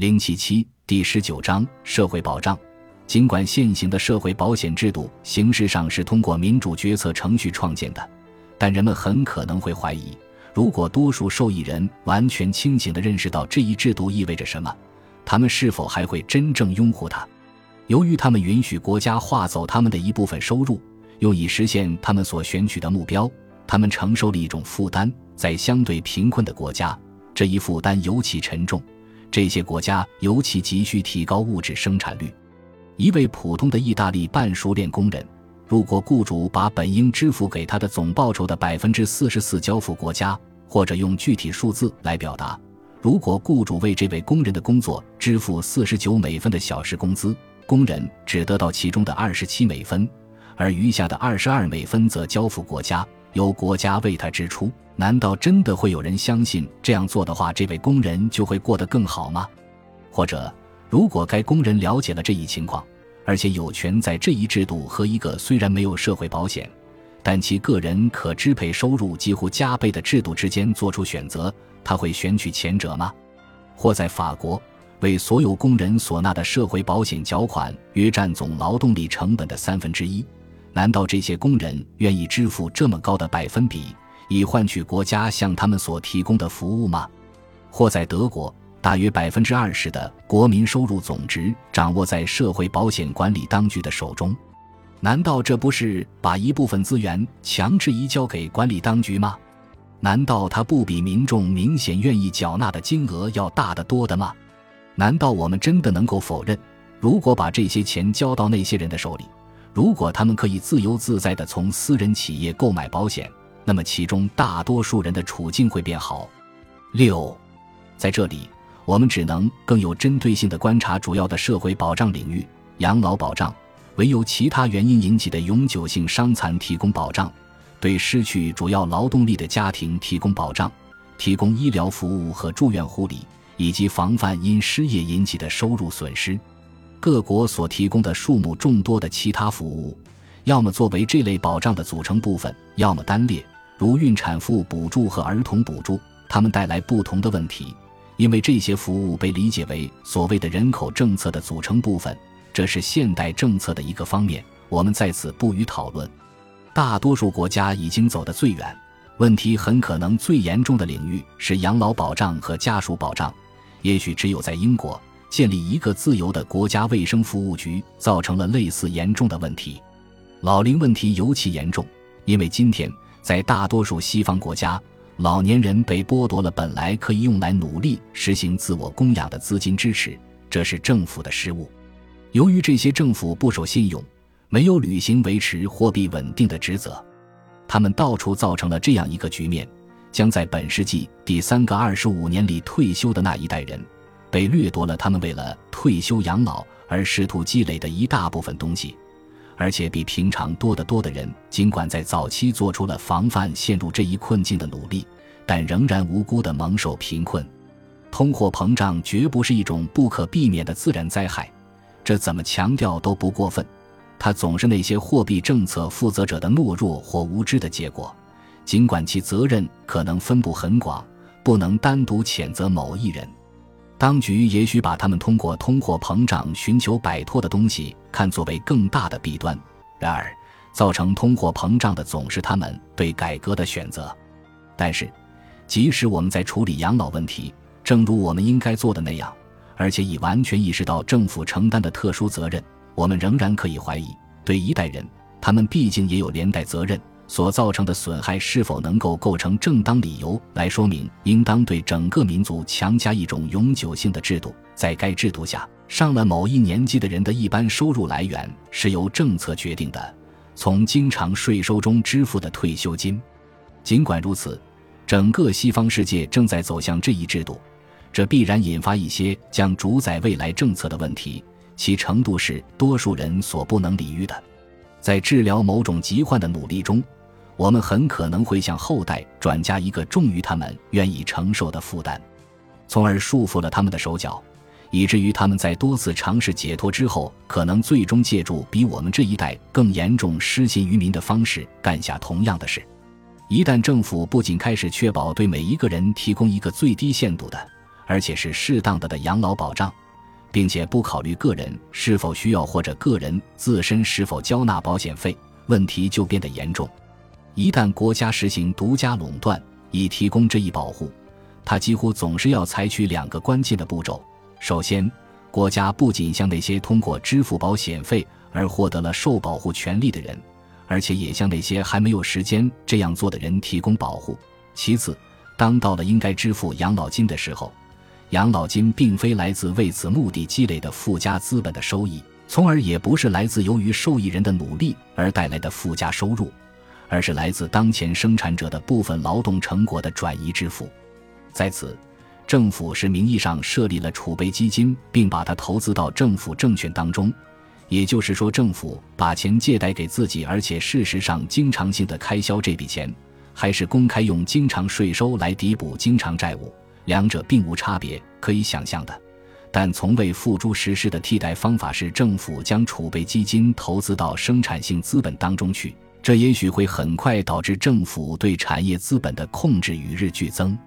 零七七第十九章社会保障。尽管现行的社会保险制度形式上是通过民主决策程序创建的，但人们很可能会怀疑，如果多数受益人完全清醒地认识到这一制度意味着什么，他们是否还会真正拥护它？由于他们允许国家划走他们的一部分收入，用以实现他们所选取的目标，他们承受了一种负担。在相对贫困的国家，这一负担尤其沉重。这些国家尤其急需提高物质生产率。一位普通的意大利半熟练工人，如果雇主把本应支付给他的总报酬的百分之四十四交付国家，或者用具体数字来表达，如果雇主为这位工人的工作支付四十九美分的小时工资，工人只得到其中的二十七美分，而余下的二十二美分则交付国家，由国家为他支出。难道真的会有人相信这样做的话，这位工人就会过得更好吗？或者，如果该工人了解了这一情况，而且有权在这一制度和一个虽然没有社会保险，但其个人可支配收入几乎加倍的制度之间做出选择，他会选取前者吗？或在法国，为所有工人所纳的社会保险缴款约占总劳动力成本的三分之一，难道这些工人愿意支付这么高的百分比？以换取国家向他们所提供的服务吗？或在德国，大约百分之二十的国民收入总值掌握在社会保险管理当局的手中，难道这不是把一部分资源强制移交给管理当局吗？难道它不比民众明显愿意缴纳的金额要大得多的吗？难道我们真的能够否认，如果把这些钱交到那些人的手里，如果他们可以自由自在地从私人企业购买保险？那么，其中大多数人的处境会变好。六，在这里，我们只能更有针对性的观察主要的社会保障领域：养老保障，为由其他原因引起的永久性伤残提供保障，对失去主要劳动力的家庭提供保障，提供医疗服务和住院护理，以及防范因失业引起的收入损失。各国所提供的数目众多的其他服务。要么作为这类保障的组成部分，要么单列，如孕产妇补助和儿童补助。它们带来不同的问题，因为这些服务被理解为所谓的人口政策的组成部分，这是现代政策的一个方面。我们在此不予讨论。大多数国家已经走得最远，问题很可能最严重的领域是养老保障和家属保障。也许只有在英国建立一个自由的国家卫生服务局，造成了类似严重的问题。老龄问题尤其严重，因为今天在大多数西方国家，老年人被剥夺了本来可以用来努力实行自我供养的资金支持，这是政府的失误。由于这些政府不守信用，没有履行维持货币稳定的职责，他们到处造成了这样一个局面：将在本世纪第三个二十五年里退休的那一代人，被掠夺了他们为了退休养老而试图积累的一大部分东西。而且比平常多得多的人，尽管在早期做出了防范陷入这一困境的努力，但仍然无辜地蒙受贫困。通货膨胀绝不是一种不可避免的自然灾害，这怎么强调都不过分。它总是那些货币政策负责者的懦弱或无知的结果，尽管其责任可能分布很广，不能单独谴责某一人。当局也许把他们通过通货膨胀寻求摆脱的东西看作为更大的弊端，然而，造成通货膨胀的总是他们对改革的选择。但是，即使我们在处理养老问题，正如我们应该做的那样，而且已完全意识到政府承担的特殊责任，我们仍然可以怀疑，对一代人，他们毕竟也有连带责任。所造成的损害是否能够构成正当理由来说明应当对整个民族强加一种永久性的制度？在该制度下，上了某一年纪的人的一般收入来源是由政策决定的，从经常税收中支付的退休金。尽管如此，整个西方世界正在走向这一制度，这必然引发一些将主宰未来政策的问题，其程度是多数人所不能理喻的。在治疗某种疾患的努力中。我们很可能会向后代转嫁一个重于他们愿意承受的负担，从而束缚了他们的手脚，以至于他们在多次尝试解脱之后，可能最终借助比我们这一代更严重失信于民的方式干下同样的事。一旦政府不仅开始确保对每一个人提供一个最低限度的，而且是适当的的养老保障，并且不考虑个人是否需要或者个人自身是否交纳保险费，问题就变得严重。一旦国家实行独家垄断以提供这一保护，它几乎总是要采取两个关键的步骤：首先，国家不仅向那些通过支付保险费而获得了受保护权利的人，而且也向那些还没有时间这样做的人提供保护；其次，当到了应该支付养老金的时候，养老金并非来自为此目的积累的附加资本的收益，从而也不是来自由于受益人的努力而带来的附加收入。而是来自当前生产者的部分劳动成果的转移支付，在此，政府是名义上设立了储备基金，并把它投资到政府证券当中，也就是说，政府把钱借贷给自己，而且事实上经常性的开销这笔钱，还是公开用经常税收来抵补经常债务，两者并无差别，可以想象的。但从未付诸实施的替代方法是，政府将储备基金投资到生产性资本当中去。这也许会很快导致政府对产业资本的控制与日俱增。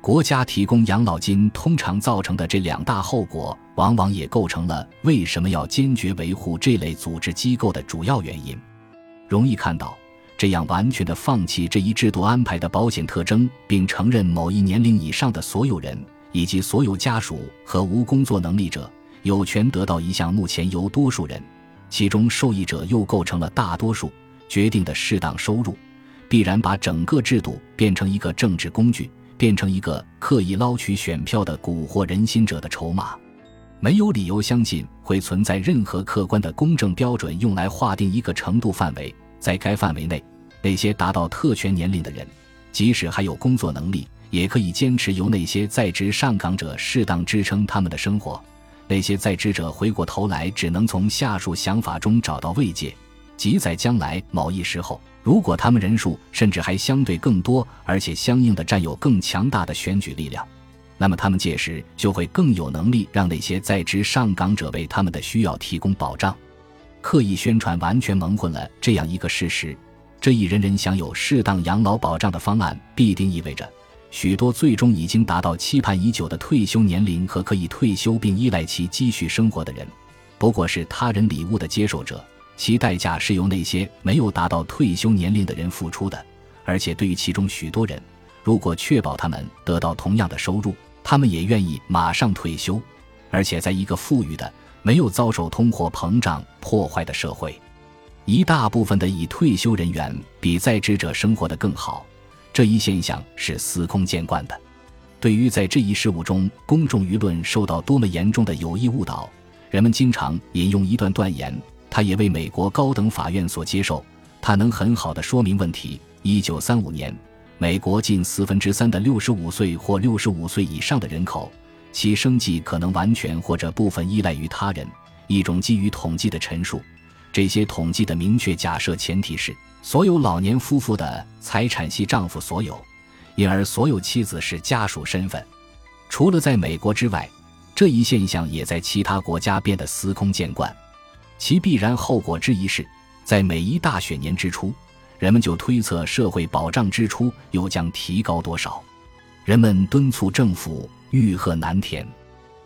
国家提供养老金通常造成的这两大后果，往往也构成了为什么要坚决维护这类组织机构的主要原因。容易看到，这样完全的放弃这一制度安排的保险特征，并承认某一年龄以上的所有人以及所有家属和无工作能力者有权得到一项目前由多数人，其中受益者又构成了大多数。决定的适当收入，必然把整个制度变成一个政治工具，变成一个刻意捞取选票的蛊惑人心者的筹码。没有理由相信会存在任何客观的公正标准用来划定一个程度范围。在该范围内，那些达到特权年龄的人，即使还有工作能力，也可以坚持由那些在职上岗者适当支撑他们的生活。那些在职者回过头来，只能从下述想法中找到慰藉。即在将来某一时候，如果他们人数甚至还相对更多，而且相应的占有更强大的选举力量，那么他们届时就会更有能力让那些在职上岗者为他们的需要提供保障。刻意宣传完全蒙混了这样一个事实：这一人人享有适当养老保障的方案，必定意味着许多最终已经达到期盼已久的退休年龄和可以退休并依赖其积蓄生活的人，不过是他人礼物的接受者。其代价是由那些没有达到退休年龄的人付出的，而且对于其中许多人，如果确保他们得到同样的收入，他们也愿意马上退休，而且在一个富裕的、没有遭受通货膨胀破坏的社会，一大部分的已退休人员比在职者生活的更好。这一现象是司空见惯的。对于在这一事物中公众舆论受到多么严重的有意误导，人们经常引用一段断言。他也为美国高等法院所接受，他能很好的说明问题。一九三五年，美国近四分之三的六十五岁或六十五岁以上的人口，其生计可能完全或者部分依赖于他人。一种基于统计的陈述，这些统计的明确假设前提是所有老年夫妇的财产系丈夫所有，因而所有妻子是家属身份。除了在美国之外，这一现象也在其他国家变得司空见惯。其必然后果之一是，在每一大选年之初，人们就推测社会保障支出又将提高多少。人们敦促政府欲壑难填。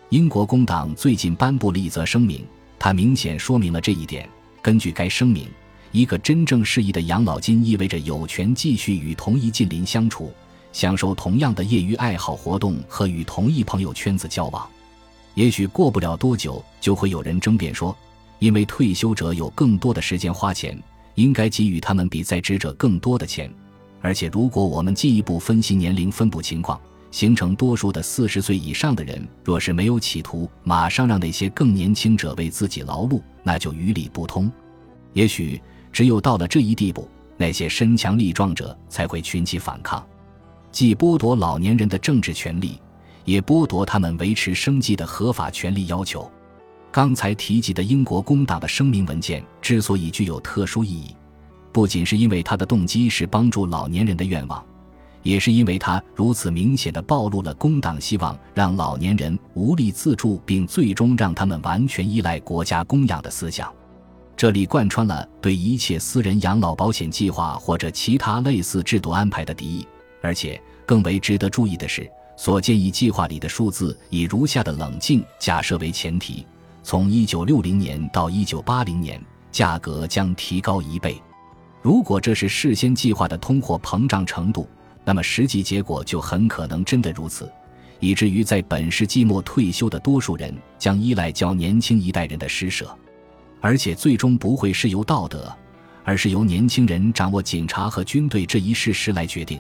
英国工党最近颁布了一则声明，它明显说明了这一点。根据该声明，一个真正适宜的养老金意味着有权继续与同一近邻相处，享受同样的业余爱好活动和与同一朋友圈子交往。也许过不了多久，就会有人争辩说。因为退休者有更多的时间花钱，应该给予他们比在职者更多的钱。而且，如果我们进一步分析年龄分布情况，形成多数的四十岁以上的人，若是没有企图马上让那些更年轻者为自己劳碌，那就于理不通。也许只有到了这一地步，那些身强力壮者才会群起反抗，既剥夺老年人的政治权利，也剥夺他们维持生计的合法权利要求。刚才提及的英国工党的声明文件之所以具有特殊意义，不仅是因为他的动机是帮助老年人的愿望，也是因为他如此明显的暴露了工党希望让老年人无力自助，并最终让他们完全依赖国家供养的思想。这里贯穿了对一切私人养老保险计划或者其他类似制度安排的敌意。而且更为值得注意的是，所建议计划里的数字以如下的冷静假设为前提：从1960年到1980年，价格将提高一倍。如果这是事先计划的通货膨胀程度，那么实际结果就很可能真的如此，以至于在本世纪末退休的多数人将依赖较年轻一代人的施舍，而且最终不会是由道德，而是由年轻人掌握警察和军队这一事实来决定。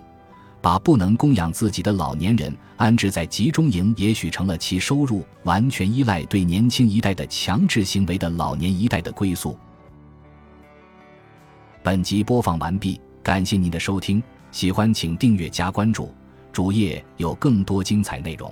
把不能供养自己的老年人安置在集中营，也许成了其收入完全依赖对年轻一代的强制行为的老年一代的归宿。本集播放完毕，感谢您的收听，喜欢请订阅加关注，主页有更多精彩内容。